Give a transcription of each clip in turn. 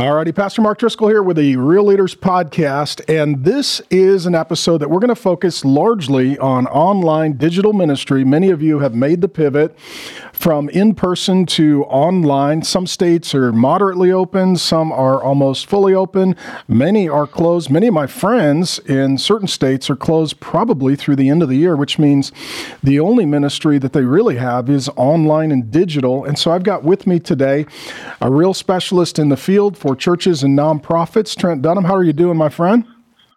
Alrighty, Pastor Mark Driscoll here with the Real Leaders Podcast, and this is an episode that we're going to focus largely on online digital ministry. Many of you have made the pivot from in person to online. Some states are moderately open, some are almost fully open, many are closed. Many of my friends in certain states are closed probably through the end of the year, which means the only ministry that they really have is online and digital. And so I've got with me today a real specialist in the field for churches and nonprofits. Trent Dunham, how are you doing, my friend?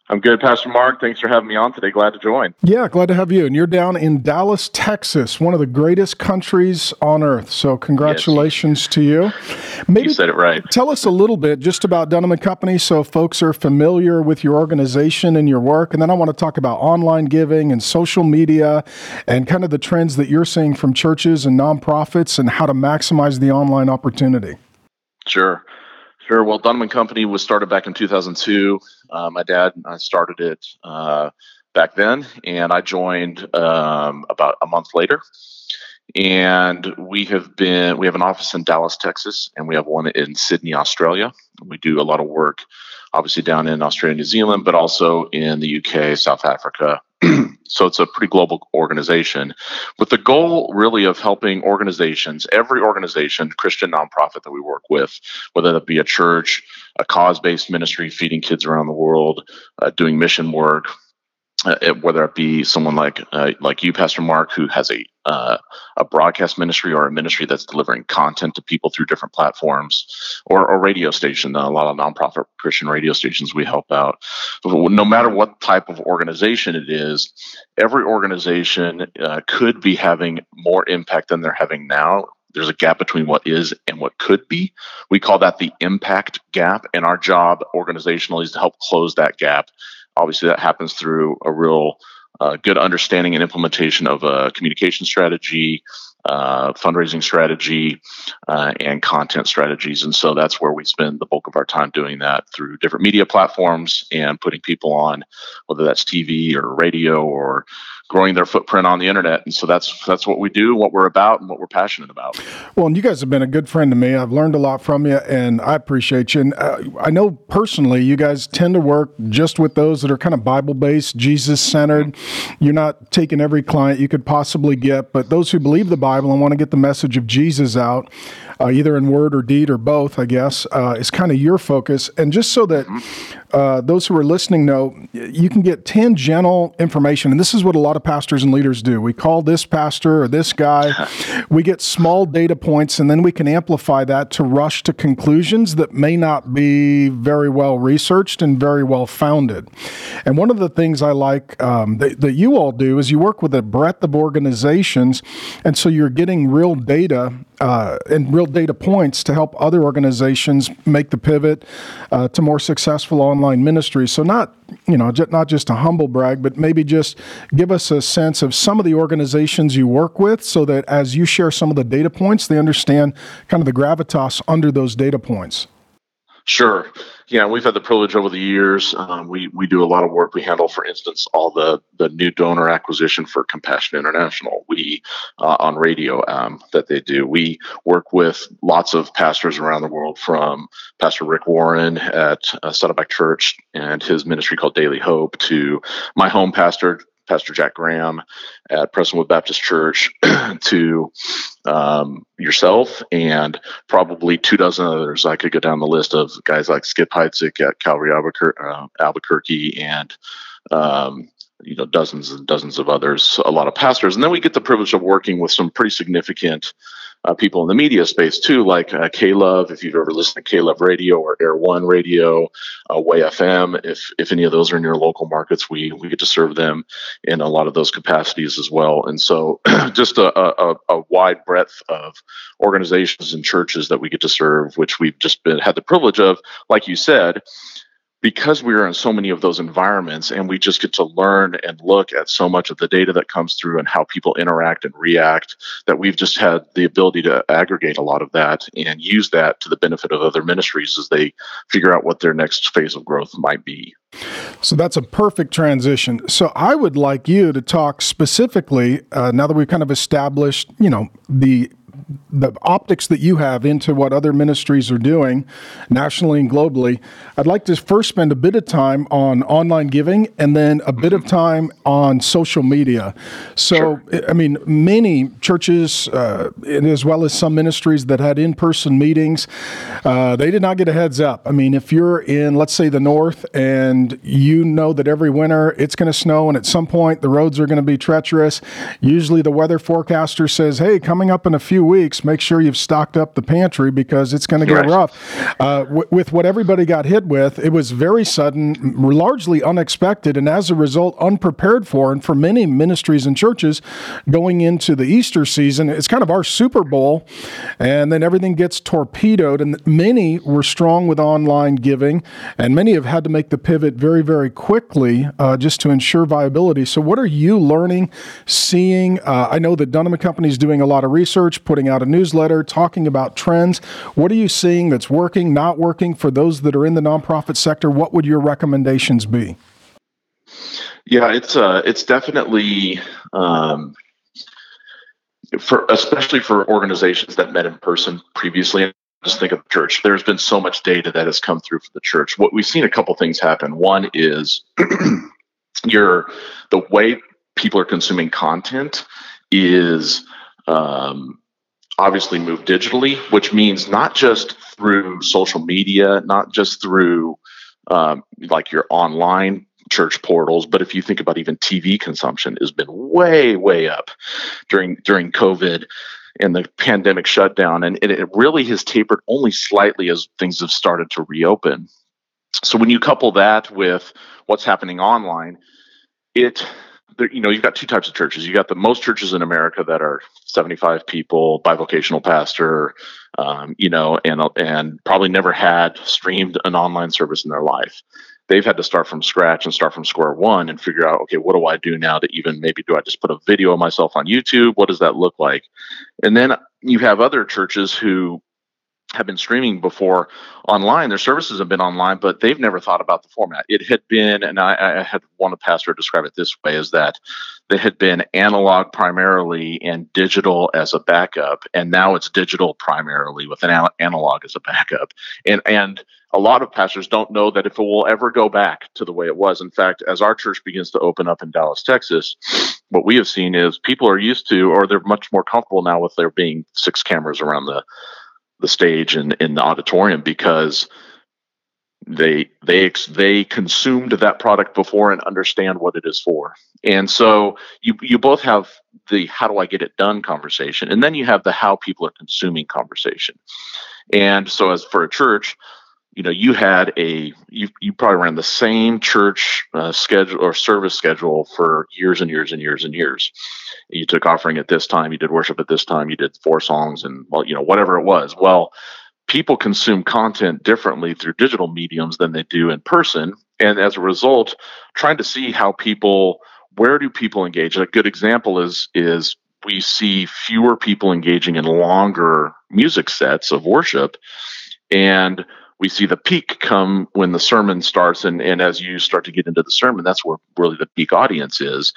I'm good, Pastor Mark. Thanks for having me on today. Glad to join. Yeah, glad to have you. And you're down in Dallas, Texas, one of the greatest countries on earth. So congratulations yes. to you. Maybe you said it right. Tell us a little bit just about Dunham and Company so folks are familiar with your organization and your work. And then I want to talk about online giving and social media and kind of the trends that you're seeing from churches and nonprofits and how to maximize the online opportunity. Sure. Sure. Well, and Company was started back in 2002. Uh, my dad and I started it uh, back then, and I joined um, about a month later. And we have been we have an office in Dallas, Texas, and we have one in Sydney, Australia. We do a lot of work, obviously down in Australia, New Zealand, but also in the UK, South Africa, so it's a pretty global organization with the goal really of helping organizations, every organization, Christian nonprofit that we work with, whether that be a church, a cause based ministry feeding kids around the world, uh, doing mission work, uh, whether it be someone like uh, like you, Pastor Mark, who has a uh, a broadcast ministry or a ministry that's delivering content to people through different platforms, or a radio station. A lot of nonprofit Christian radio stations we help out. No matter what type of organization it is, every organization uh, could be having more impact than they're having now there's a gap between what is and what could be. We call that the impact gap, and our job organizationally is to help close that gap Obviously, that happens through a real uh, good understanding and implementation of a communication strategy, uh, fundraising strategy, uh, and content strategies. And so that's where we spend the bulk of our time doing that through different media platforms and putting people on, whether that's TV or radio or growing their footprint on the internet. And so that's that's what we do, what we're about, and what we're passionate about. Well, and you guys have been a good friend to me. I've learned a lot from you, and I appreciate you. And uh, I know personally, you guys tend to work just with those that are kind of Bible based, Jesus centered. You're not taking every client you could possibly get, but those who believe the Bible and want to get the message of Jesus out uh, either in word or deed or both, I guess, uh, is kind of your focus. And just so that uh, those who are listening know, you can get tangential information. And this is what a lot of pastors and leaders do. We call this pastor or this guy, we get small data points, and then we can amplify that to rush to conclusions that may not be very well researched and very well founded. And one of the things I like um, that, that you all do is you work with a breadth of organizations. And so you're getting real data uh, and real data points to help other organizations make the pivot uh, to more successful online ministries. So not you know not just a humble brag, but maybe just give us a sense of some of the organizations you work with, so that as you share some of the data points, they understand kind of the gravitas under those data points. Sure. Yeah, we've had the privilege over the years. Um, we we do a lot of work. We handle, for instance, all the the new donor acquisition for Compassion International. We uh, on radio um, that they do. We work with lots of pastors around the world, from Pastor Rick Warren at uh, Saddleback Church and his ministry called Daily Hope, to my home pastor Pastor Jack Graham at Prestonwood Baptist Church to um, yourself and probably two dozen others. I could go down the list of guys like Skip Heitzig at Calvary Albuquerque, uh, Albuquerque and um, you know dozens and dozens of others, a lot of pastors, and then we get the privilege of working with some pretty significant uh, people in the media space too, like uh, K-Love, if you've ever listened to K-Love Radio or Air One Radio, uh, Way FM. If if any of those are in your local markets, we we get to serve them in a lot of those capacities as well. And so, just a, a, a wide breadth of organizations and churches that we get to serve, which we've just been had the privilege of, like you said because we are in so many of those environments and we just get to learn and look at so much of the data that comes through and how people interact and react that we've just had the ability to aggregate a lot of that and use that to the benefit of other ministries as they figure out what their next phase of growth might be. So that's a perfect transition. So I would like you to talk specifically uh, now that we've kind of established, you know, the the optics that you have into what other ministries are doing nationally and globally, I'd like to first spend a bit of time on online giving and then a bit of time on social media. So, sure. I mean, many churches, uh, as well as some ministries that had in person meetings, uh, they did not get a heads up. I mean, if you're in, let's say, the north and you know that every winter it's going to snow and at some point the roads are going to be treacherous, usually the weather forecaster says, hey, coming up in a few weeks, make sure you've stocked up the pantry because it's going to get rough. Uh, w- with what everybody got hit with, it was very sudden, largely unexpected, and as a result, unprepared for. And for many ministries and churches going into the Easter season, it's kind of our Super Bowl, and then everything gets torpedoed. And many were strong with online giving, and many have had to make the pivot very, very quickly uh, just to ensure viability. So, what are you learning, seeing? Uh, I know that Dunham and Company is doing a lot of research, putting out a newsletter, talking about trends. What are you seeing that's working, not working for those that are in the nonprofit sector? What would your recommendations be? Yeah, it's uh, it's definitely um, for especially for organizations that met in person previously. Just think of the church. There's been so much data that has come through for the church. What we've seen a couple things happen. One is your the way people are consuming content is um, obviously move digitally, which means not just through social media, not just through um, like your online church portals, but if you think about even TV consumption has been way, way up during during COVID and the pandemic shutdown, and it, it really has tapered only slightly as things have started to reopen. So when you couple that with what's happening online, it you know, you've got two types of churches. You got the most churches in America that are 75 people, bivocational pastor, um, you know, and and probably never had streamed an online service in their life. They've had to start from scratch and start from square one and figure out, okay, what do I do now to even maybe do I just put a video of myself on YouTube? What does that look like? And then you have other churches who have been streaming before online. Their services have been online, but they've never thought about the format. It had been, and I, I had one pastor describe it this way: is that they had been analog primarily and digital as a backup, and now it's digital primarily with an analog as a backup. And and a lot of pastors don't know that if it will ever go back to the way it was. In fact, as our church begins to open up in Dallas, Texas, what we have seen is people are used to, or they're much more comfortable now with there being six cameras around the the stage and in the auditorium because they they they consumed that product before and understand what it is for. And so you you both have the how do i get it done conversation and then you have the how people are consuming conversation. And so as for a church you know you had a you, you probably ran the same church uh, schedule or service schedule for years and years and years and years. You took offering at this time you did worship at this time you did four songs and well you know whatever it was. Well people consume content differently through digital mediums than they do in person. And as a result trying to see how people where do people engage? A good example is is we see fewer people engaging in longer music sets of worship. And we see the peak come when the sermon starts and, and as you start to get into the sermon that's where really the peak audience is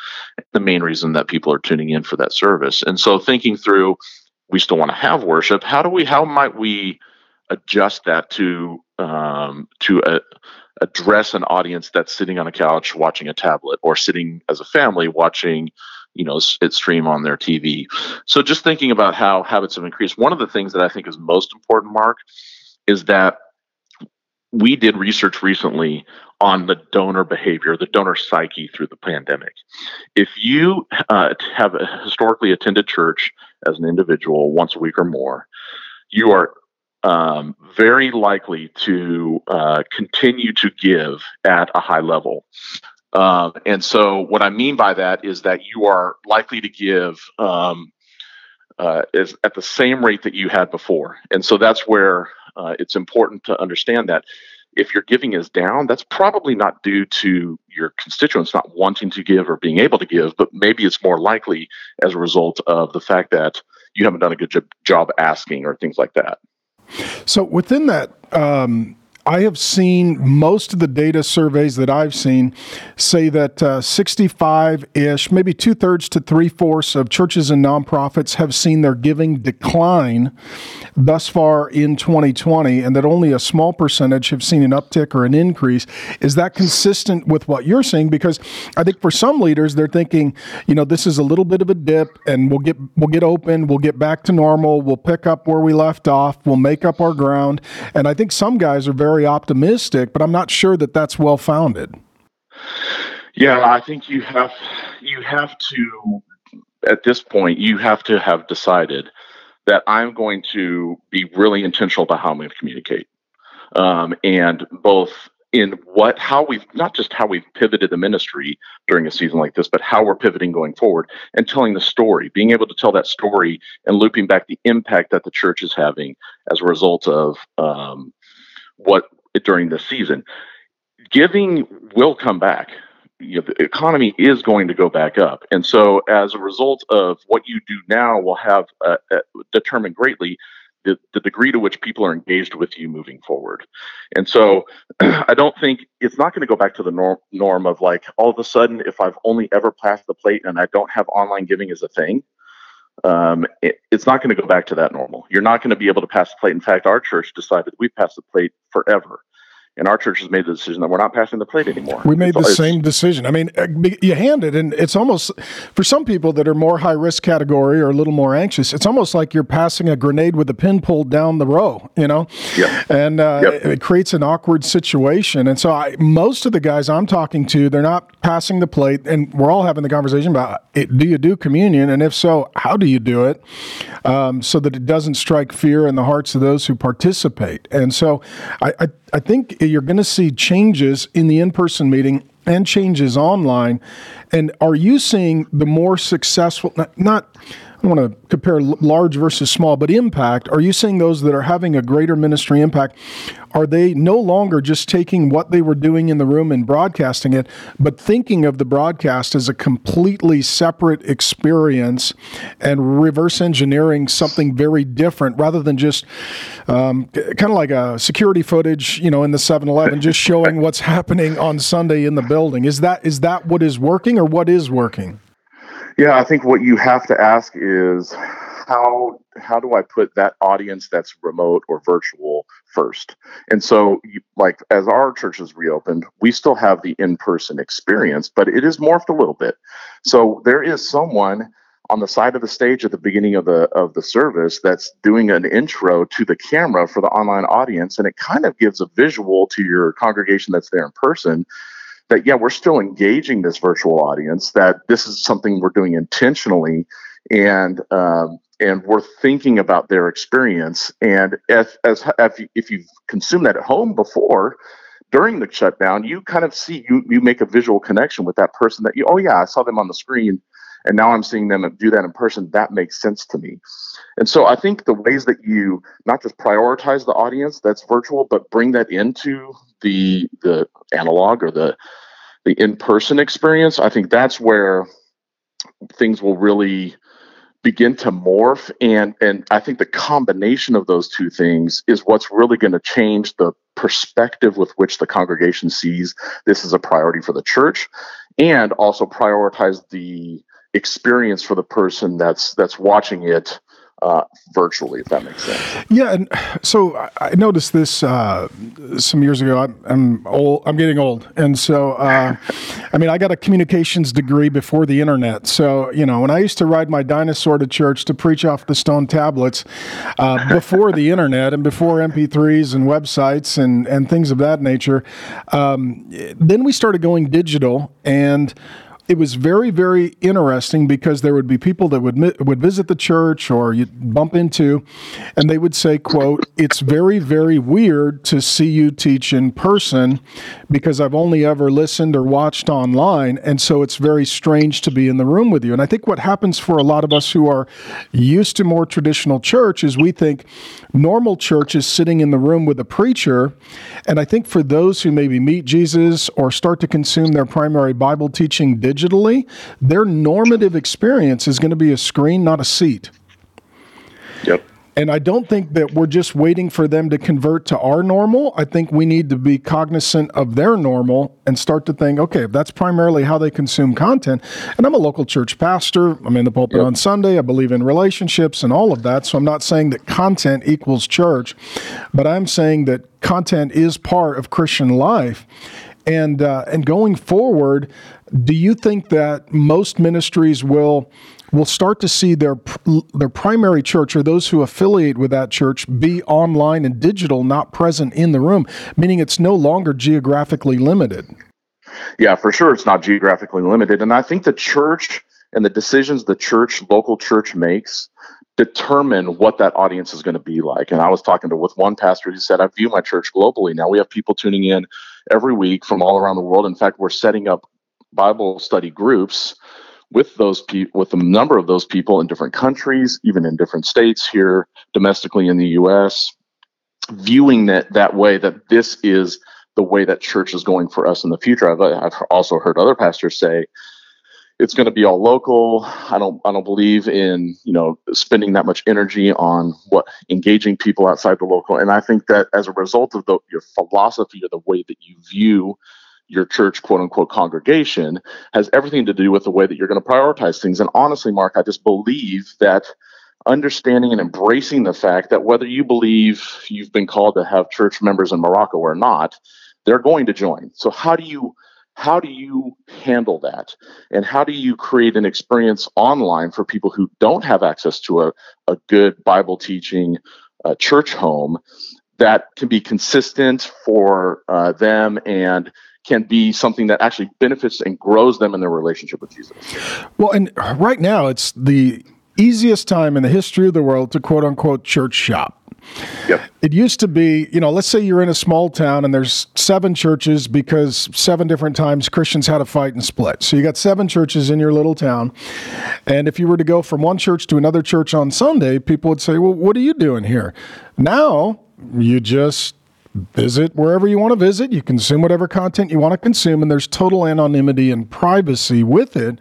the main reason that people are tuning in for that service. And so thinking through we still want to have worship how do we how might we adjust that to um, to a, address an audience that's sitting on a couch watching a tablet or sitting as a family watching you know it stream on their tv so just thinking about how habits have increased one of the things that i think is most important mark is that we did research recently on the donor behavior, the donor psyche through the pandemic. If you uh, have historically attended church as an individual once a week or more, you are um, very likely to uh, continue to give at a high level. Um, and so, what I mean by that is that you are likely to give um, uh, is at the same rate that you had before. And so that's where uh, it's important to understand that if your giving is down, that's probably not due to your constituents not wanting to give or being able to give, but maybe it's more likely as a result of the fact that you haven't done a good job asking or things like that. So within that, um, I have seen most of the data surveys that I've seen say that 65 uh, ish, maybe two thirds to three fourths of churches and nonprofits have seen their giving decline thus far in 2020, and that only a small percentage have seen an uptick or an increase. Is that consistent with what you're seeing? Because I think for some leaders, they're thinking, you know, this is a little bit of a dip, and we'll get we'll get open, we'll get back to normal, we'll pick up where we left off, we'll make up our ground. And I think some guys are very optimistic, but I'm not sure that that's well founded. Yeah, I think you have you have to at this point you have to have decided that I'm going to be really intentional about how I'm going to communicate. Um, and both in what how we've not just how we've pivoted the ministry during a season like this but how we're pivoting going forward and telling the story being able to tell that story and looping back the impact that the church is having as a result of um, what during the season. Giving will come back. You know, the economy is going to go back up. And so as a result of what you do now will have uh, uh, determined greatly the, the degree to which people are engaged with you moving forward. And so I don't think it's not going to go back to the norm, norm of like all of a sudden, if I've only ever passed the plate and I don't have online giving as a thing, um, it, it's not going to go back to that normal. You're not going to be able to pass the plate. In fact, our church decided we pass the plate forever and our church has made the decision that we're not passing the plate anymore. We made it's, the same decision. I mean, uh, you hand it, and it's almost for some people that are more high risk category or a little more anxious. It's almost like you're passing a grenade with a pin pulled down the row, you know. Yeah. And uh, yep. it, creates an awkward situation. And so, I, most of the guys I'm talking to, they're not passing the plate, and we're all having the conversation about it, do you do communion, and if so, how do you do it, um, so that it doesn't strike fear in the hearts of those who participate. And so, I, I, I think you're going to see changes in the in person meeting and changes online. And are you seeing the more successful, not, not I want to compare large versus small, but impact, are you seeing those that are having a greater ministry impact? Are they no longer just taking what they were doing in the room and broadcasting it, but thinking of the broadcast as a completely separate experience and reverse engineering something very different rather than just um, kind of like a security footage, you know, in the 7 Eleven, just showing what's happening on Sunday in the building? Is that is that what is working or what is working? Yeah, I think what you have to ask is how how do I put that audience that's remote or virtual first? And so, you, like as our church has reopened, we still have the in-person experience, but it is morphed a little bit. So there is someone on the side of the stage at the beginning of the of the service that's doing an intro to the camera for the online audience and it kind of gives a visual to your congregation that's there in person that yeah we're still engaging this virtual audience that this is something we're doing intentionally and um, and we're thinking about their experience. And as if, if you've consumed that at home before during the shutdown you kind of see you you make a visual connection with that person that you oh yeah i saw them on the screen and now i'm seeing them do that in person. That makes sense to me. And so i think the ways that you not just prioritize the audience that's virtual but bring that into the the analog or the the in-person experience i think that's where things will really begin to morph. And and i think the combination of those two things is what's really going to change the perspective with which the congregation sees this is a priority for the church and also prioritize the experience for the person that's that's watching it uh, virtually, if that makes sense. Yeah, and so I noticed this uh, some years ago. I'm, I'm, old. I'm getting old, and so uh, I mean, I got a communications degree before the internet. So you know, when I used to ride my dinosaur to church to preach off the stone tablets uh, before the internet and before MP3s and websites and and things of that nature, um, then we started going digital and it was very, very interesting because there would be people that would would visit the church or you'd bump into, and they would say, "quote It's very, very weird to see you teach in person because I've only ever listened or watched online, and so it's very strange to be in the room with you." And I think what happens for a lot of us who are used to more traditional church is we think normal church is sitting in the room with a preacher, and I think for those who maybe meet Jesus or start to consume their primary Bible teaching digitally, their normative experience is going to be a screen, not a seat. Yep. And I don't think that we're just waiting for them to convert to our normal. I think we need to be cognizant of their normal and start to think, okay, if that's primarily how they consume content, and I'm a local church pastor, I'm in the pulpit yep. on Sunday, I believe in relationships and all of that. So I'm not saying that content equals church, but I'm saying that content is part of Christian life. And uh, and going forward, do you think that most ministries will will start to see their their primary church or those who affiliate with that church be online and digital, not present in the room, meaning it's no longer geographically limited? Yeah, for sure, it's not geographically limited, and I think the church and the decisions the church, local church makes determine what that audience is going to be like. And I was talking to with one pastor who said, I view my church globally. Now we have people tuning in every week from all around the world. In fact, we're setting up Bible study groups with those people with a number of those people in different countries, even in different states here domestically in the US, viewing that that way that this is the way that church is going for us in the future. I've, I've also heard other pastors say, it's going to be all local. I don't I don't believe in you know spending that much energy on what engaging people outside the local. And I think that as a result of the, your philosophy or the way that you view your church quote unquote congregation has everything to do with the way that you're going to prioritize things. And honestly, Mark, I just believe that understanding and embracing the fact that whether you believe you've been called to have church members in Morocco or not, they're going to join. So how do you how do you handle that? And how do you create an experience online for people who don't have access to a, a good Bible teaching uh, church home that can be consistent for uh, them and can be something that actually benefits and grows them in their relationship with Jesus? Well, and right now it's the easiest time in the history of the world to quote unquote church shop. Yep. It used to be, you know, let's say you're in a small town and there's seven churches because seven different times Christians had a fight and split. So you got seven churches in your little town. And if you were to go from one church to another church on Sunday, people would say, well, what are you doing here? Now you just visit wherever you want to visit. You consume whatever content you want to consume, and there's total anonymity and privacy with it.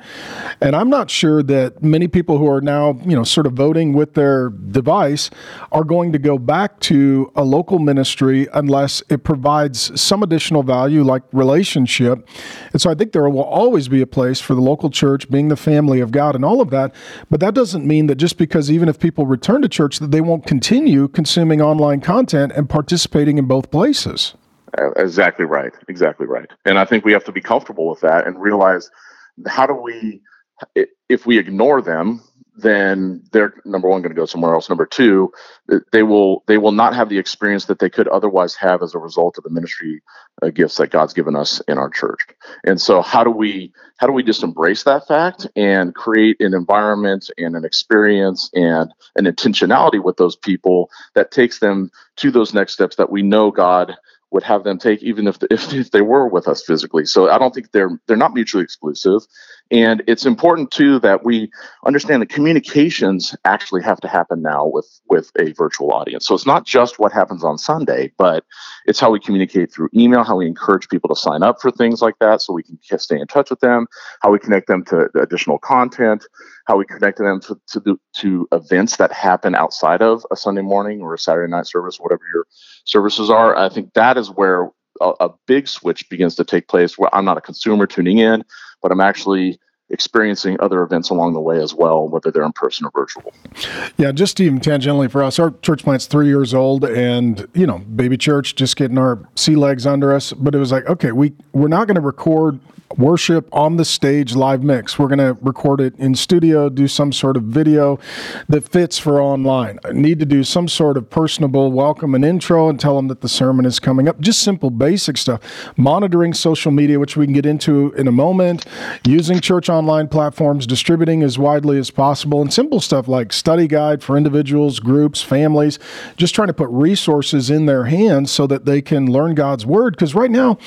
And I'm not sure that many people who are now, you know, sort of voting with their device are going to go back to a local ministry unless it provides some additional value, like relationship. And so I think there will always be a place for the local church being the family of God and all of that. But that doesn't mean that just because even if people return to church, that they won't continue consuming online content and participating in both both places. Uh, exactly right. Exactly right. And I think we have to be comfortable with that and realize how do we, if we ignore them, then they're number one going to go somewhere else. Number two, they will they will not have the experience that they could otherwise have as a result of the ministry uh, gifts that God's given us in our church. And so, how do we how do we just embrace that fact and create an environment and an experience and an intentionality with those people that takes them to those next steps that we know God would have them take even if, if if they were with us physically. So I don't think they're they're not mutually exclusive. And it's important too that we understand that communications actually have to happen now with with a virtual audience. So it's not just what happens on Sunday, but it's how we communicate through email, how we encourage people to sign up for things like that so we can stay in touch with them, how we connect them to additional content, how we connect them to to, the, to events that happen outside of a Sunday morning or a Saturday night service, whatever your services are. I think that is where a, a big switch begins to take place where I'm not a consumer tuning in, but I'm actually experiencing other events along the way as well, whether they're in person or virtual. Yeah, just even tangentially for us, our church plant's three years old, and you know, baby church, just getting our sea legs under us. But it was like, okay, we we're not going to record worship on the stage live mix. We're going to record it in studio, do some sort of video that fits for online. I need to do some sort of personable welcome and intro and tell them that the sermon is coming up. Just simple, basic stuff. Monitoring social media, which we can get into in a moment, using church online platforms, distributing as widely as possible, and simple stuff like study guide for individuals, groups, families, just trying to put resources in their hands so that they can learn God's word. Because right now,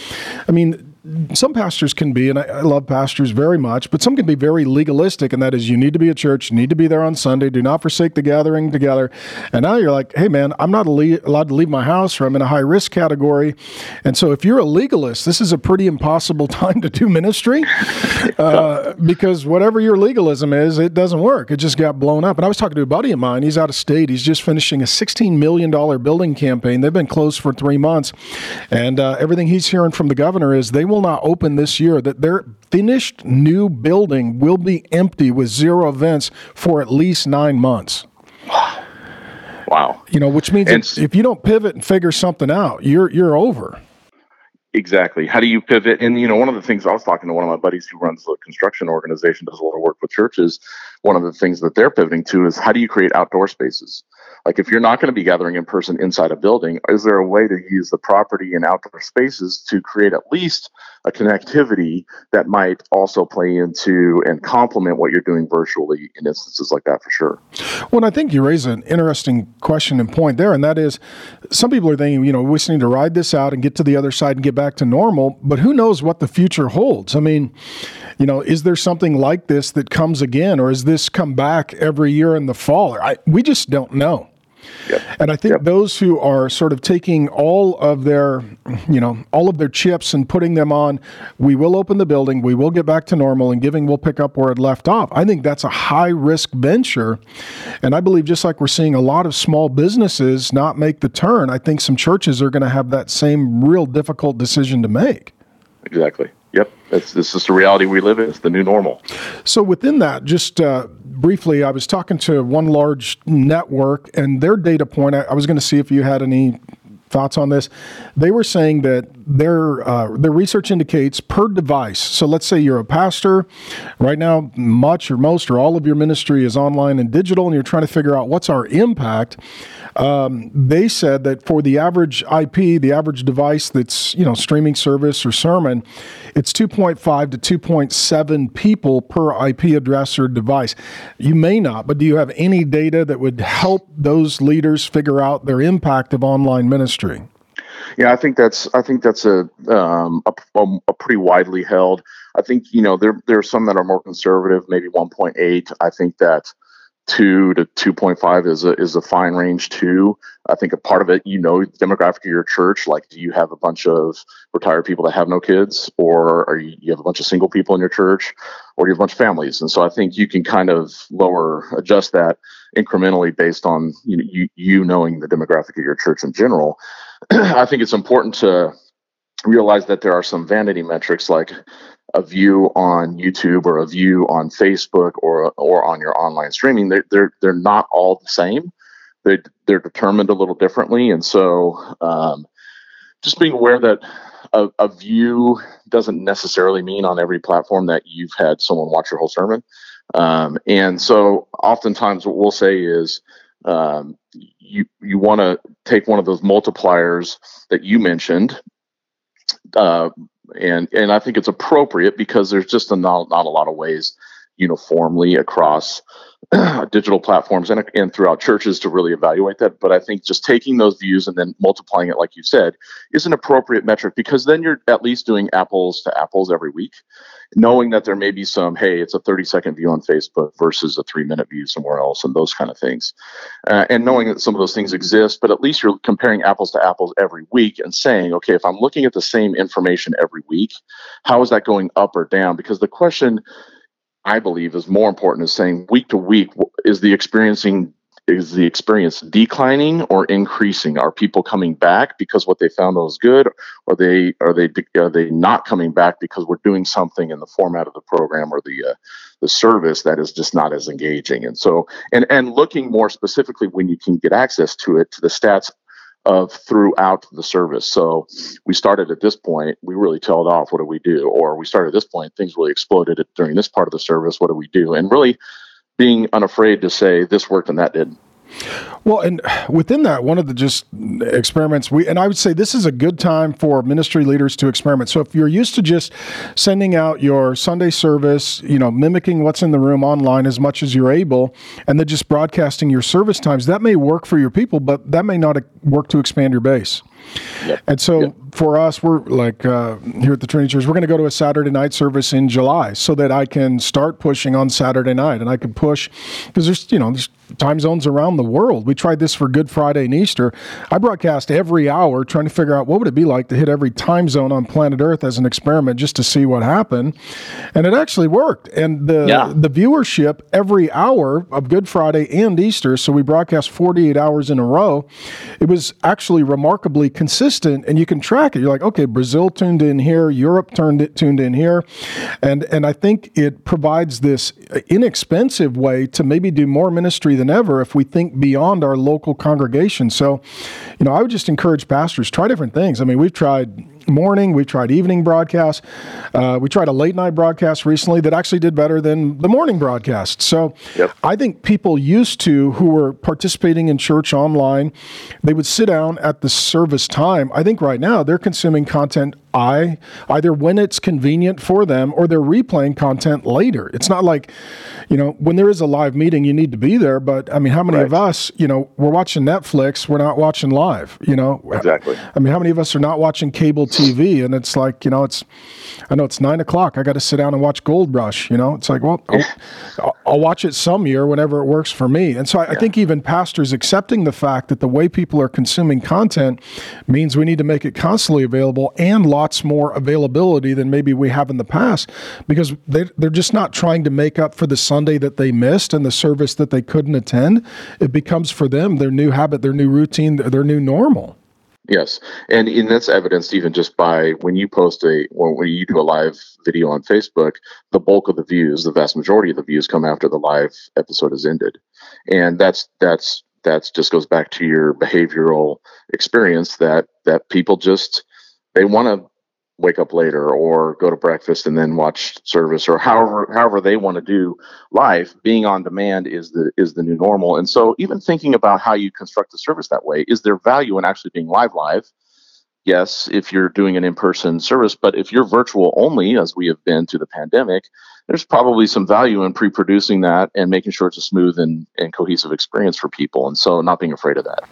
I mean, some pastors can be, and I, I, love pastors very much, but some can be very legalistic, and that is you need to be at church, you need to be there on Sunday, do not forsake the gathering together. And now you're like, hey, man, I'm not allowed to leave my house or I'm in a high risk category. And so if you're a legalist, this is a pretty impossible time to do ministry uh, because whatever your legalism is, it doesn't work. It just got blown up. And I was talking to a buddy of mine, he's out of state, he's just finishing a $16 million building campaign. They've been closed for three months. And uh, everything he's hearing from the governor is they will not open this year, that their finished new building will be empty with zero events for at least nine months. Wow. You know, which means if, if you don't pivot and figure something out, you're you're over. Exactly. How do you pivot? And you know, one of the things I was talking to one of my buddies who runs a construction organization, does a lot of work with churches. One of the things that they're pivoting to is how do you create outdoor spaces? Like if you're not going to be gathering in person inside a building, is there a way to use the property and outdoor spaces to create at least a connectivity that might also play into and complement what you're doing virtually in instances like that for sure. Well, I think you raise an interesting question and point there, and that is some people are thinking, you know, we just need to ride this out and get to the other side and get back to normal, but who knows what the future holds? I mean, you know, is there something like this that comes again, or is this come back every year in the fall? I, we just don't know. Yep. And I think yep. those who are sort of taking all of their, you know, all of their chips and putting them on, we will open the building, we will get back to normal, and giving will pick up where it left off. I think that's a high risk venture. And I believe just like we're seeing a lot of small businesses not make the turn, I think some churches are going to have that same real difficult decision to make. Exactly. Yep, that's this is the reality we live in. It's the new normal. So within that, just uh, briefly, I was talking to one large network, and their data point. I, I was going to see if you had any thoughts on this. They were saying that their uh, their research indicates per device. So let's say you're a pastor. Right now, much or most or all of your ministry is online and digital, and you're trying to figure out what's our impact. Um, they said that for the average IP, the average device that's you know streaming service or sermon, it's 2.5 to 2.7 people per IP address or device. You may not, but do you have any data that would help those leaders figure out their impact of online ministry? Yeah, I think that's I think that's a um, a, a, pretty widely held. I think you know there there are some that are more conservative, maybe 1.8. I think that two to 2.5 is a is a fine range too. I think a part of it, you know, the demographic of your church. Like, do you have a bunch of retired people that have no kids, or are you, you have a bunch of single people in your church, or do you have a bunch of families? And so I think you can kind of lower adjust that incrementally based on you know, you, you knowing the demographic of your church in general. I think it's important to realize that there are some vanity metrics like a view on YouTube or a view on Facebook or or on your online streaming, they're they're they're not all the same. They they're determined a little differently, and so um, just being aware that a, a, view doesn't necessarily mean on every platform that you've had someone watch your whole sermon. Um, and so, oftentimes, what we'll say is um, you you want to take one of those multipliers that you mentioned. Uh, and and I think it's appropriate because there's just a not, not a lot of ways uniformly across digital platforms and, and throughout churches to really evaluate that. But I think just taking those views and then multiplying it, like you said, is an appropriate metric because then you're at least doing apples to apples every week, knowing that there may be some, hey, it's a 30 second view on Facebook versus a three minute view somewhere else and those kind of things. Uh, and knowing that some of those things exist, but at least you're comparing apples to apples every week and saying, okay, if I'm looking at the same information every week, how is that going up or down? Because the question, I believe is more important is saying week to week is the experiencing is the experience declining or increasing? Are people coming back because what they found was good, or they are they are they not coming back because we're doing something in the format of the program or the uh, the service that is just not as engaging? And so, and and looking more specifically when you can get access to it to the stats of throughout the service. So we started at this point, we really tailed off. What do we do? Or we started at this point, things really exploded during this part of the service. What do we do? And really being unafraid to say this worked and that didn't. Well, and within that, one of the just experiments we, and I would say this is a good time for ministry leaders to experiment. So if you're used to just sending out your Sunday service, you know, mimicking what's in the room online as much as you're able, and then just broadcasting your service times, that may work for your people, but that may not work to expand your base. Yep. And so yep. for us, we're like uh, here at the Trinity Church, we're going to go to a Saturday night service in July so that I can start pushing on Saturday night, and I can push because there's you know there's time zones around the world. We tried this for Good Friday and Easter. I broadcast every hour trying to figure out what would it be like to hit every time zone on planet Earth as an experiment just to see what happened. And it actually worked. And the yeah. the viewership every hour of Good Friday and Easter, so we broadcast 48 hours in a row, it was actually remarkably consistent and you can track it. You're like, okay, Brazil tuned in here, Europe turned it tuned in here. And and I think it provides this inexpensive way to maybe do more ministry than ever if we think beyond our local congregation. So, you know, I would just encourage pastors try different things. I mean, we've tried morning, we've tried evening broadcasts, uh, we tried a late night broadcast recently that actually did better than the morning broadcast. So, yep. I think people used to who were participating in church online, they would sit down at the service time. I think right now they're consuming content I either when it's convenient for them or they're replaying content later. It's not like, you know, when there is a live meeting, you need to be there. But I mean, how many right. of us, you know, we're watching Netflix, we're not watching live, you know? Exactly. I mean, how many of us are not watching cable TV? And it's like, you know, it's, I know it's nine o'clock. I got to sit down and watch Gold Rush, you know? It's like, well, I'll, I'll, watch it some year whenever it works for me. And so I, yeah. I think even pastors accepting the fact that the way people are consuming content means we need to make it constantly available and lots more availability than maybe we have in the past because they, they're just not trying to make up for the Sunday that they missed and the service that they couldn't attend. It becomes for them their new habit, their new routine, their new normal. Yes, and, and that's evidenced even just by when you post a when you do a live video on Facebook, the bulk of the views, the vast majority of the views, come after the live episode has ended, and that's that's that's just goes back to your behavioral experience that that people just they want to wake up later or go to breakfast and then watch service or however however they want to do life being on demand is the is the new normal. And so even thinking about how you construct the service that way is there value in actually being live live? Yes if you're doing an in-person service but if you're virtual only as we have been through the pandemic there's probably some value in pre-producing that and making sure it's a smooth and, and cohesive experience for people and so not being afraid of that.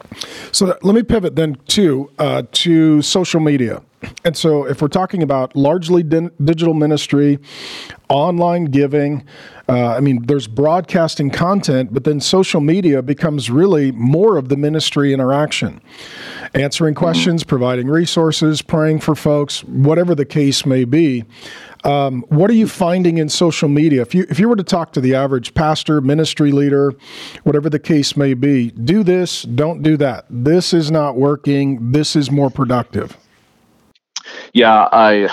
So let me pivot then too uh, to social media and so if we're talking about largely di- digital ministry online giving uh, i mean there's broadcasting content but then social media becomes really more of the ministry interaction answering mm-hmm. questions providing resources praying for folks whatever the case may be um, what are you finding in social media? If you if you were to talk to the average pastor, ministry leader, whatever the case may be, do this, don't do that. This is not working. This is more productive. Yeah, I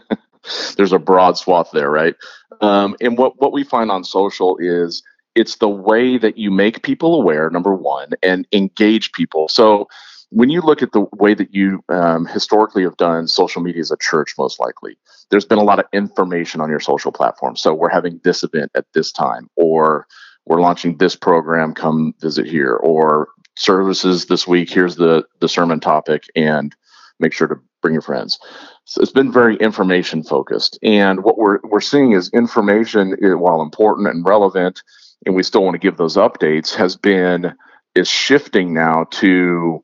there's a broad swath there, right? Um, and what what we find on social is it's the way that you make people aware, number one, and engage people. So when you look at the way that you um, historically have done social media as a church, most likely, there's been a lot of information on your social platform. So we're having this event at this time, or we're launching this program, come visit here, or services this week, here's the, the sermon topic, and make sure to bring your friends. So it's been very information focused. And what we're, we're seeing is information, eh, while important and relevant, and we still want to give those updates, has been is shifting now to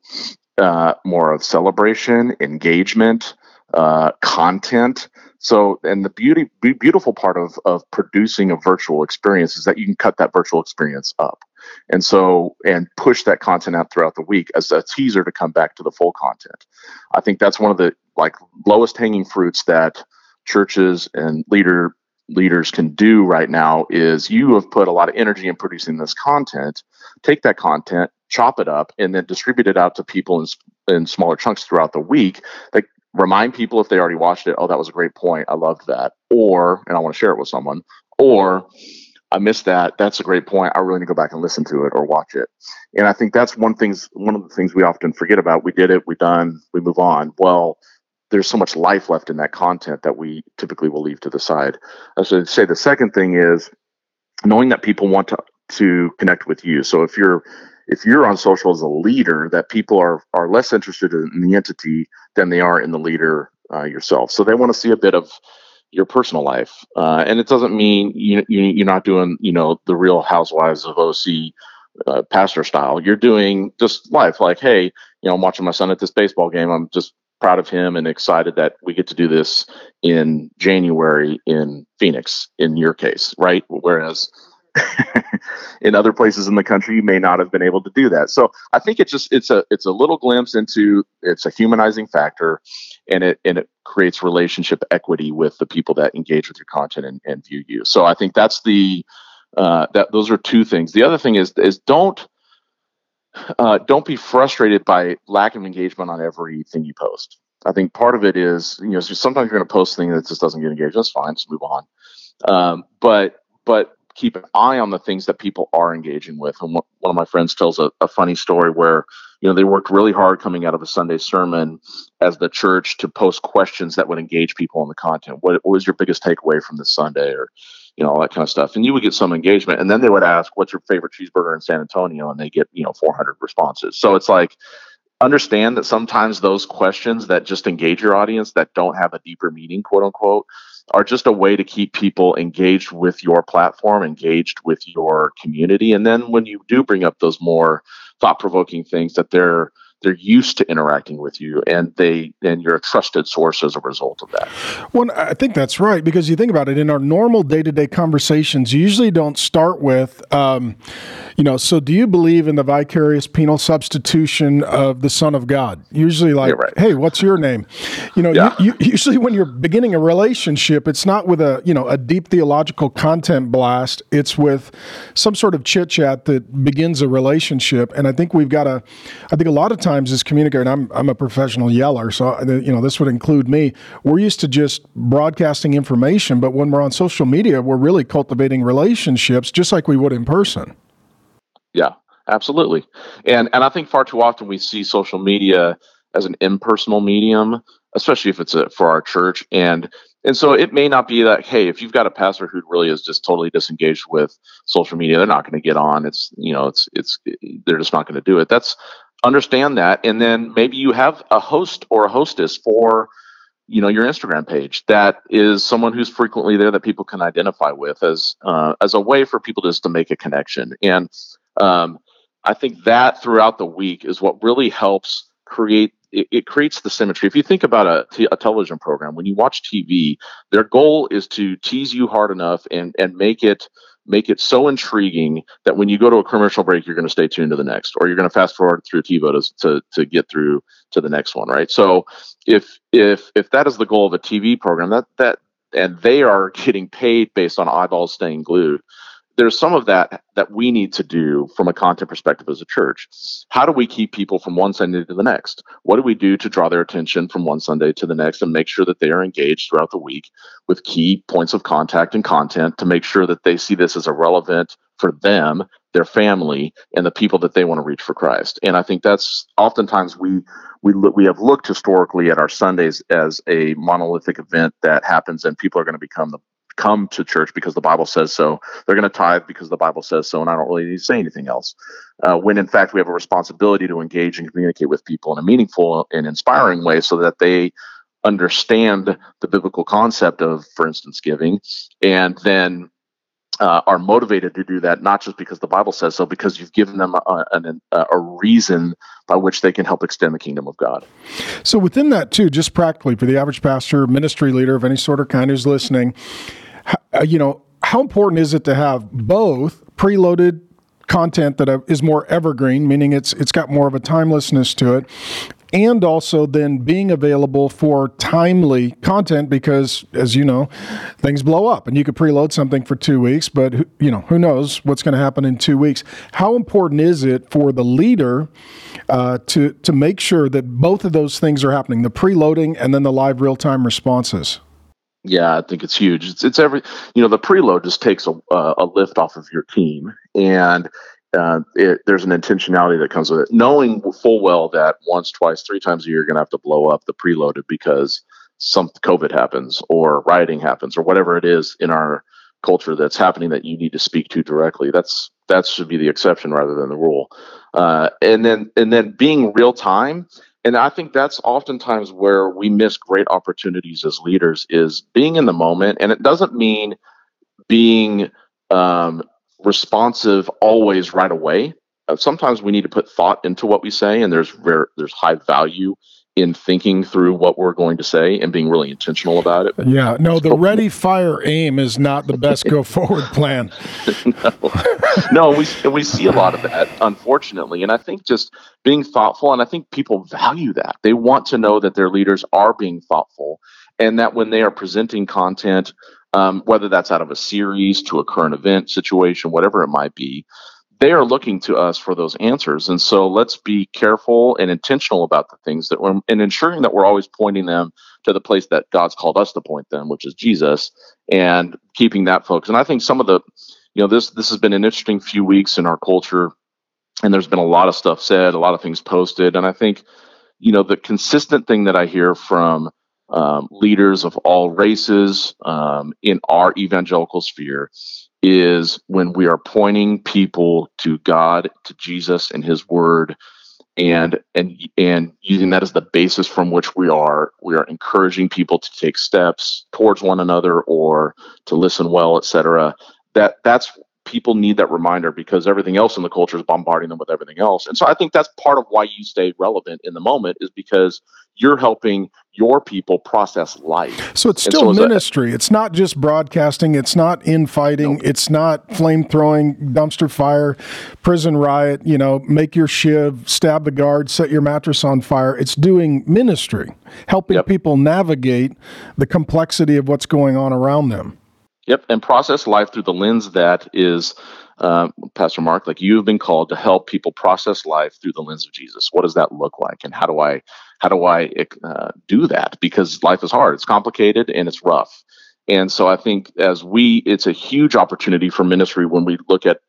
uh, more of celebration, engagement, uh, content. So, and the beauty, beautiful part of of producing a virtual experience is that you can cut that virtual experience up, and so and push that content out throughout the week as a teaser to come back to the full content. I think that's one of the like lowest hanging fruits that churches and leader leaders can do right now is you have put a lot of energy in producing this content. Take that content chop it up and then distribute it out to people in, in smaller chunks throughout the week. Like remind people if they already watched it oh that was a great point. I loved that. Or and i want to share it with someone or i missed that that's a great point i really need to go back and listen to it or watch it and i think that's one things one of the things we often forget about we did it we done we move on well there's so much life left in that content that we typically will leave to the side. So I'd say the second thing is knowing that people want to to connect with you. So if you're if you're on social as a leader, that people are are less interested in the entity than they are in the leader uh, yourself. So they want to see a bit of your personal life, uh, and it doesn't mean you, you you're not doing you know the Real Housewives of OC uh, pastor style. You're doing just life, like hey, you know, I'm watching my son at this baseball game. I'm just proud of him and excited that we get to do this in January in Phoenix, in your case, right? Whereas in other places in the country you may not have been able to do that. So i think it just it's a it's a little glimpse into it's a humanizing factor and it and it creates relationship equity with the people that engage with your content and, and view you. So i think that's the uh, that those are two things. The other thing is is don't uh, don't be frustrated by lack of engagement on everything you post. I think part of it is you know sometimes you're going to post things that just doesn't get engaged. That's fine. Just move on. Um, but but keep an eye on the things that people are engaging with. And one of my friends tells a, a, funny story where, you know, they worked really hard coming out of a Sunday sermon as the church to post questions that would engage people in the content. What, what was your biggest takeaway from this Sunday or, you know, all that kind of stuff. And you would get some engagement. And then they would ask, what's your favorite cheeseburger in San Antonio? And they get, you know, 400 responses. So it's like, understand that sometimes those questions that just engage your audience that don't have a deeper meaning, quote unquote, are just a way to keep people engaged with your platform, engaged with your community. And then when you do bring up those more thought provoking things, that they're they're used to interacting with you and they and you're a trusted source as a result of that well i think that's right because you think about it in our normal day-to-day conversations you usually don't start with um, you know so do you believe in the vicarious penal substitution of the son of god usually like right. hey what's your name you know yeah. you, you, usually when you're beginning a relationship it's not with a you know a deep theological content blast it's with some sort of chit chat that begins a relationship and i think we've got a i think a lot of times times as communicator, I'm I'm a professional yeller, so uh, you know this would include me. We're used to just broadcasting information, but when we're on social media, we're really cultivating relationships, just like we would in person. Yeah, absolutely. And and I think far too often we see social media as an impersonal medium, especially if it's a, for our church. And and so it may not be that hey, if you've got a pastor who really is just totally disengaged with social media, they're not going to get on. It's you know, it's it's they're just not going to do it. That's understand that and then maybe you have a host or a hostess for you know your instagram page that is someone who's frequently there that people can identify with as uh, as a way for people just to make a connection. And um, i think that throughout the week is what really helps create it, it creates the symmetry. If you think about a, t- a television program when you watch tv their goal is to tease you hard enough and and make it make it so intriguing that when you go to a commercial break, you're going to stay tuned to the next, or you're going to fast forward through TiVo to, to, to get through to the next one, right? So if if if that is the goal of a TV program, that that and they are getting paid based on eyeballs staying glued, there's some of that that we need to do from a content perspective as a church. How do we keep people from one Sunday to the next? What do we do to draw their attention from one Sunday to the next and make sure that they are engaged throughout the week with key points of contact and content to make sure that they see this as a relevant for them, their family, and the people that they want to reach for Christ? And I think that's oftentimes we we look, we have looked historically at our Sundays as a monolithic event that happens and people are going to become the come to church because the Bible says so. They're going to tithe because the Bible says so, and I don't really need to say anything else. Uh, when in fact we have a responsibility to engage and communicate with people in a meaningful and inspiring way so that they understand the biblical concept of, for instance, giving, and then uh, are motivated to do that not just because the Bible says so, because you've given them a, a, a, reason by which they can help extend the kingdom of God. So, within that, too, just practically for the average pastor, ministry leader of any sort or kind who's listening, uh, you know, how important is it to have both preloaded content that is more evergreen, meaning it's it's got more of a timelessness to it, and also then being available for timely content because, as you know, things blow up and you could preload something for two weeks, but you know who knows what's going to happen in two weeks. How important is it for the leader uh, to to make sure that both of those things are happening, the preloading and then the live real time responses? Yeah, I think it's huge. It's, it's every, you know, the preload just takes a, a lift off of your team, and uh, it, there's an intentionality that comes with it. Knowing full well that once, twice, three times a year, you're going to have to blow up the preloaded because some COVID happens or rioting happens or whatever it is in our culture that's happening that you need to speak to directly. That's that should be the exception rather than the rule. Uh, and then and then being real time and i think that's oftentimes where we miss great opportunities as leaders is being in the moment and it doesn't mean being um, responsive always right away uh, sometimes we need to put thought into what we say and there's very, there's high value in thinking through what we're going to say and being really intentional about it. Yeah, no, the ready, fire, aim is not the best go forward plan. no, no, we we see a lot of that, unfortunately, and I think just being thoughtful, and I think people value that. They want to know that their leaders are being thoughtful, and that when they are presenting content, um, whether that's out of a series to a current event situation, whatever it might be, they are looking to us for those answers. And so let's be careful and intentional about the things that we're and ensuring that we're always pointing them to the place that God's called us to point them, which is Jesus, and keeping that focus. And I think some of the, you know, this this has been an interesting few weeks in our culture, and there's been a lot of stuff said, a lot of things posted, and I think, you know, the consistent thing that I hear from um, leaders of all races um, in our evangelical sphere is when we are pointing people to God, to Jesus and his word and and and using that as the basis from which we are we are encouraging people to take steps towards one another or to listen well, etc. That that's people need that reminder because everything else in the culture is bombarding them with everything else. And so I think that's part of why you stay relevant in the moment is because you're helping your people process life. So it's still so ministry. That, it's not just broadcasting. It's not infighting. Nope. It's not flame throwing, dumpster fire, prison riot, you know, make your shiv, stab the guard, set your mattress on fire. It's doing ministry, helping yep. people navigate the complexity of what's going on around them. Yep, and process life through the lens that is, uh, Pastor Mark, like you have been called to help people process life through the lens of Jesus. What does that look like, and how do I how do I uh, do that? Because life is hard, it's complicated, and it's rough. And so I think as we, it's a huge opportunity for ministry when we look at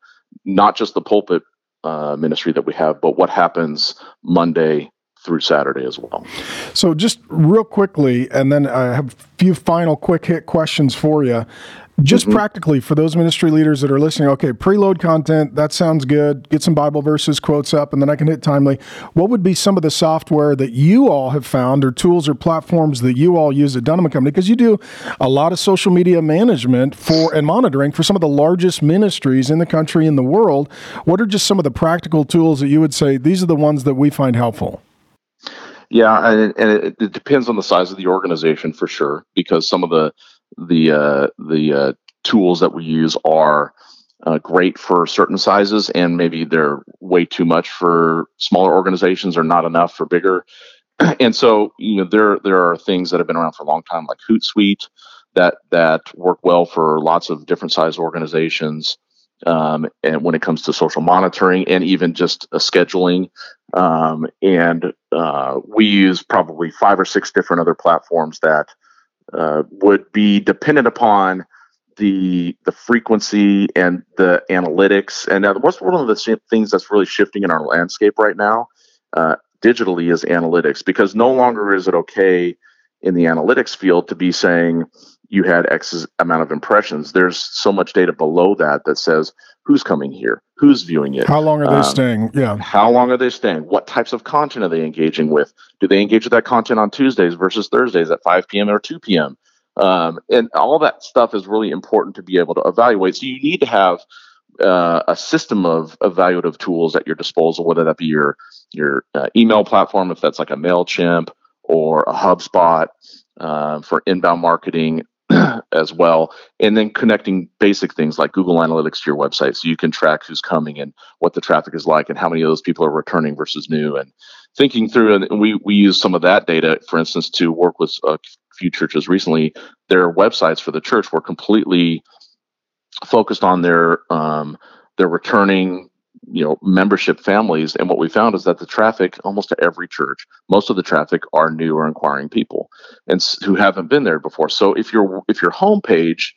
not just the pulpit uh, ministry that we have, but what happens Monday through Saturday as well. So, just real quickly, and then I have a few final quick hit questions for you. Just mm-hmm. practically for those ministry leaders that are listening, okay, preload content, that sounds good. Get some Bible verses, quotes up, and then I can hit timely. What would be some of the software that you all have found or tools or platforms that you all use at Dunham Company? Because you do a lot of social media management for and monitoring for some of the largest ministries in the country in the world. What are just some of the practical tools that you would say these are the ones that we find helpful? Yeah, and, and it, it, depends on the size of the organization for sure, because some of the the uh, the uh, tools that we use are uh, great for certain sizes, and maybe they're way too much for smaller organizations, or not enough for bigger. and so, you know, there there are things that have been around for a long time, like Hootsuite, that that work well for lots of different size organizations. Um, and when it comes to social monitoring and even just uh, scheduling, um, and uh, we use probably five or six different other platforms that uh, would be dependent upon the the frequency and the analytics. And uh, what's one of the things that's really shifting in our landscape right now, uh, digitally, is analytics. Because no longer is it okay in the analytics field to be saying you had X amount of impressions. There's so much data below that that says who's coming here, who's viewing it, how long are they um, staying, yeah, how long are they staying, what types of content are they engaging with? Do they engage with that content on Tuesdays versus Thursdays at 5 p.m. or 2 p.m. Um, and all that stuff is really important to be able to evaluate. So you need to have uh, a system of evaluative tools at your disposal, whether that be your your uh, email platform, if that's like a Mailchimp or a HubSpot uh, for inbound marketing, as well. And then connecting basic things like Google Analytics to your website so you can track who's coming and what the traffic is like and how many of those people are returning versus new. And thinking through, and we, we use some of that data, for instance, to work with a few churches recently. Their websites for the church were completely focused on their um, their returning you know membership families and what we found is that the traffic almost to every church most of the traffic are new or inquiring people and who haven't been there before. So if your if your homepage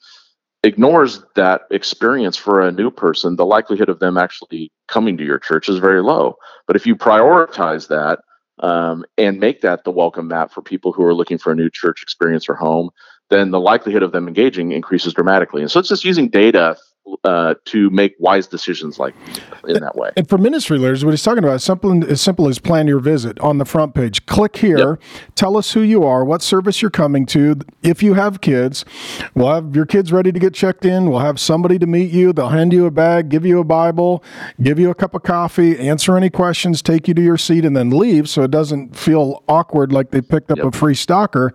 ignores that experience for a new person the likelihood of them actually coming to your church is very low. But if you prioritize that um, and make that the welcome mat for people who are looking for a new church experience or home then the likelihood of them engaging increases dramatically. And so it's just using data uh, to make wise decisions like in that way. And for ministry leaders, what he's talking about is simple as simple as plan your visit on the front page. Click here, yep. tell us who you are, what service you're coming to. If you have kids, we'll have your kids ready to get checked in. We'll have somebody to meet you. They'll hand you a bag, give you a Bible, give you a cup of coffee, answer any questions, take you to your seat, and then leave, so it doesn't feel awkward like they picked up yep. a free stalker.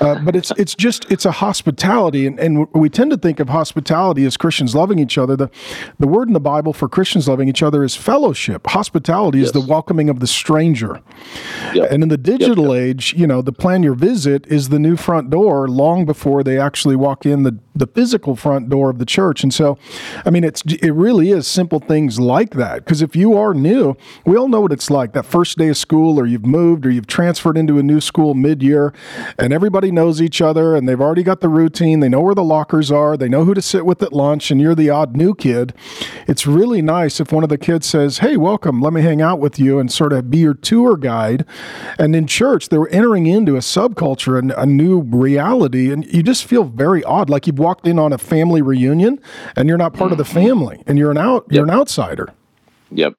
Uh, but it's it's just it's a hospitality, and, and we tend to think of hospitality as Christians love loving each other. The, the word in the Bible for Christians loving each other is fellowship. Hospitality yes. is the welcoming of the stranger. Yep. And in the digital yep, yep. age, you know, the plan your visit is the new front door long before they actually walk in the, the physical front door of the church. And so, I mean, it's it really is simple things like that. Because if you are new, we all know what it's like that first day of school, or you've moved, or you've transferred into a new school mid year, and everybody knows each other, and they've already got the routine. They know where the lockers are, they know who to sit with at lunch, and you're the odd new kid, it's really nice if one of the kids says, Hey, welcome, let me hang out with you and sort of be your tour guide. And in church, they're entering into a subculture and a new reality. And you just feel very odd, like you've walked in on a family reunion and you're not part of the mm-hmm. family and you're an out you're an outsider. Yep.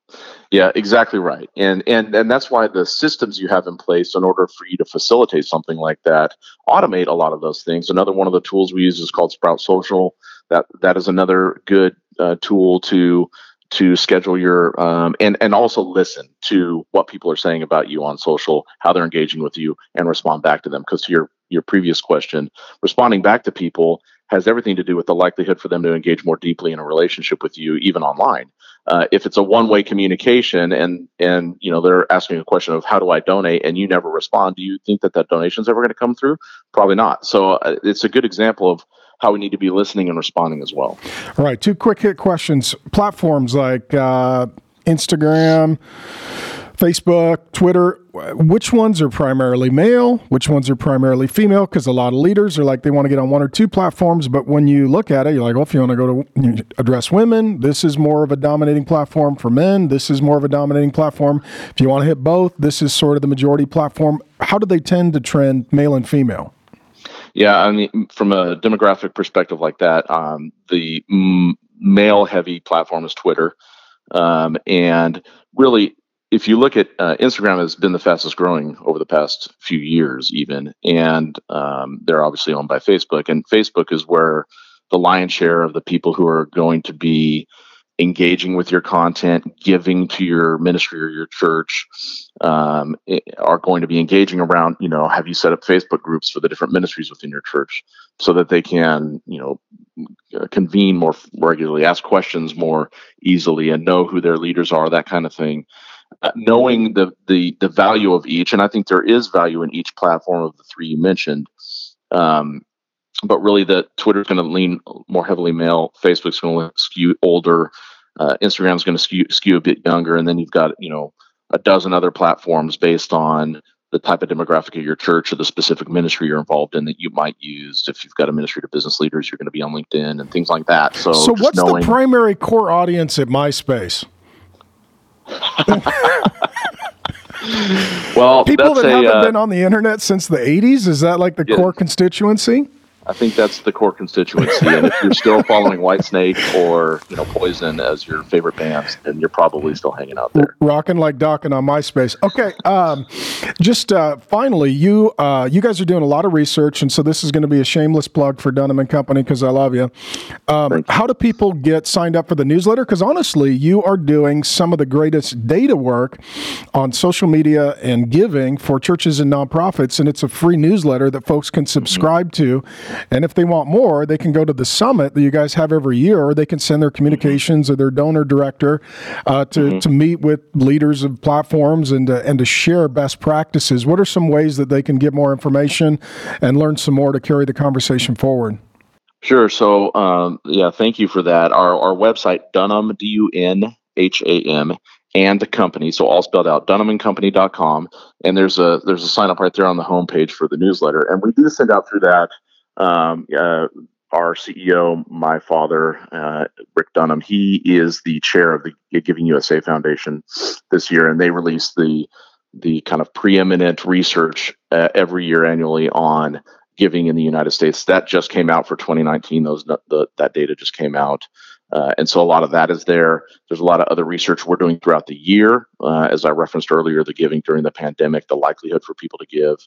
Yeah, exactly right. And and and that's why the systems you have in place in order for you to facilitate something like that automate a lot of those things. Another one of the tools we use is called Sprout Social that that is another good uh, tool to to schedule your um, and and also listen to what people are saying about you on social, how they're engaging with you, and respond back to them. Because to your your previous question, responding back to people has everything to do with the likelihood for them to engage more deeply in a relationship with you, even online. Uh, if it's a one-way communication and and you know they're asking a question of how do I donate and you never respond, do you think that that donation is ever going to come through? Probably not. So uh, it's a good example of how we need to be listening and responding as well. All right, two quick hit questions. Platforms like uh, Instagram, Facebook, Twitter, which ones are primarily male? Which ones are primarily female? Because a lot of leaders are like they want to get on one or two platforms, but when you look at it, you're like, well, if you want to go to address women, this is more of a dominating platform for men. This is more of a dominating platform. If you want to hit both, this is sort of the majority platform. How do they tend to trend male and female? Yeah, I mean, from a demographic perspective like that, um, the m- male heavy platform is Twitter. Um, and really, if you look at uh, Instagram, has been the fastest growing over the past few years, even, and um, they're obviously owned by Facebook. And Facebook is where the lion's share of the people who are going to be engaging with your content, giving to your ministry or your church, um, are going to be engaging around, you know, have you set up Facebook groups for the different ministries within your church so that they can, you know, uh, convene more regularly, ask questions more easily, and know who their leaders are, that kind of thing. Uh, knowing the, the the value of each, and I think there is value in each platform of the three you mentioned. Um, but really, the Twitter's going to lean more heavily male. Facebook's going to skew older. Uh, Instagram's going to skew skew a bit younger, and then you've got you know a dozen other platforms based on the type of demographic of your church or the specific ministry you're involved in that you might use. If you've got a ministry to business leaders, you're going to be on LinkedIn and things like that. So, so what's knowing... the primary core audience at MySpace? well, people that a, haven't uh, been on the internet since the 80s is that like the yeah. core constituency? I think that's the core constituency. and if you're still following Whitesnake or you know Poison as your favorite bands, then you're probably still hanging out there, rocking like Dokken on MySpace. Okay, um, just uh, finally, you uh, you guys are doing a lot of research, and so this is going to be a shameless plug for Dunham and Company because I love you. Um, you. How do people get signed up for the newsletter? Because honestly, you are doing some of the greatest data work on social media and giving for churches and nonprofits, and it's a free newsletter that folks can subscribe mm-hmm. to and if they want more, they can go to the summit that you guys have every year, or they can send their communications mm-hmm. or their donor director uh, to, mm-hmm. to meet with leaders of platforms and to, and to share best practices. What are some ways that they can get more information and learn some more to carry the conversation forward? Sure. So, um, yeah, thank you for that. Our, our website, Dunham, D U N H A M, and the company, so all spelled out, dunhamandcompany.com. And there's a there's a sign up right there on the homepage for the newsletter. And we do send out through that um, uh, our CEO, my father, uh, Rick Dunham, he is the chair of the Giving USA Foundation this year, and they release the the kind of preeminent research uh, every year annually on giving in the United States. That just came out for 2019. Those the, that data just came out. Uh, and so a lot of that is there. There's a lot of other research we're doing throughout the year. Uh, as I referenced earlier, the giving during the pandemic, the likelihood for people to give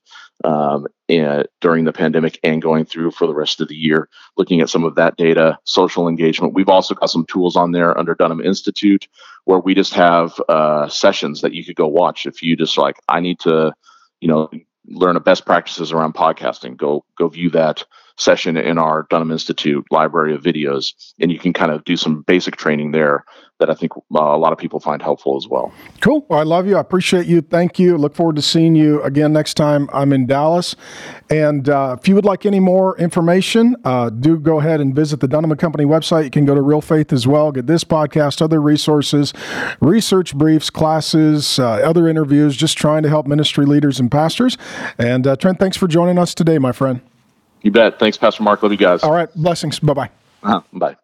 um, and during the pandemic and going through for the rest of the year, looking at some of that data, social engagement. We've also got some tools on there under Dunham Institute where we just have uh, sessions that you could go watch if you just like, I need to, you know, learn a best practices around podcasting. Go go view that session in our Dunham Institute library of videos, and you can kind of do some basic training there that I think uh, a lot of people find helpful as well. Cool. Well, I love you. I appreciate you. Thank you. Look forward to seeing you again next time I'm in Dallas. And uh, if you would like any more information, uh, do go ahead and visit the Dunham Company website. You can go to Real Faith as well, get this podcast, other resources, research briefs, classes, uh, other interviews, just trying to help ministry leaders and pastors. And uh, Trent, thanks for joining us today, my friend. You bet. Thanks, Pastor Mark. Love you guys. All right. Blessings. Bye-bye. Uh-huh. Bye.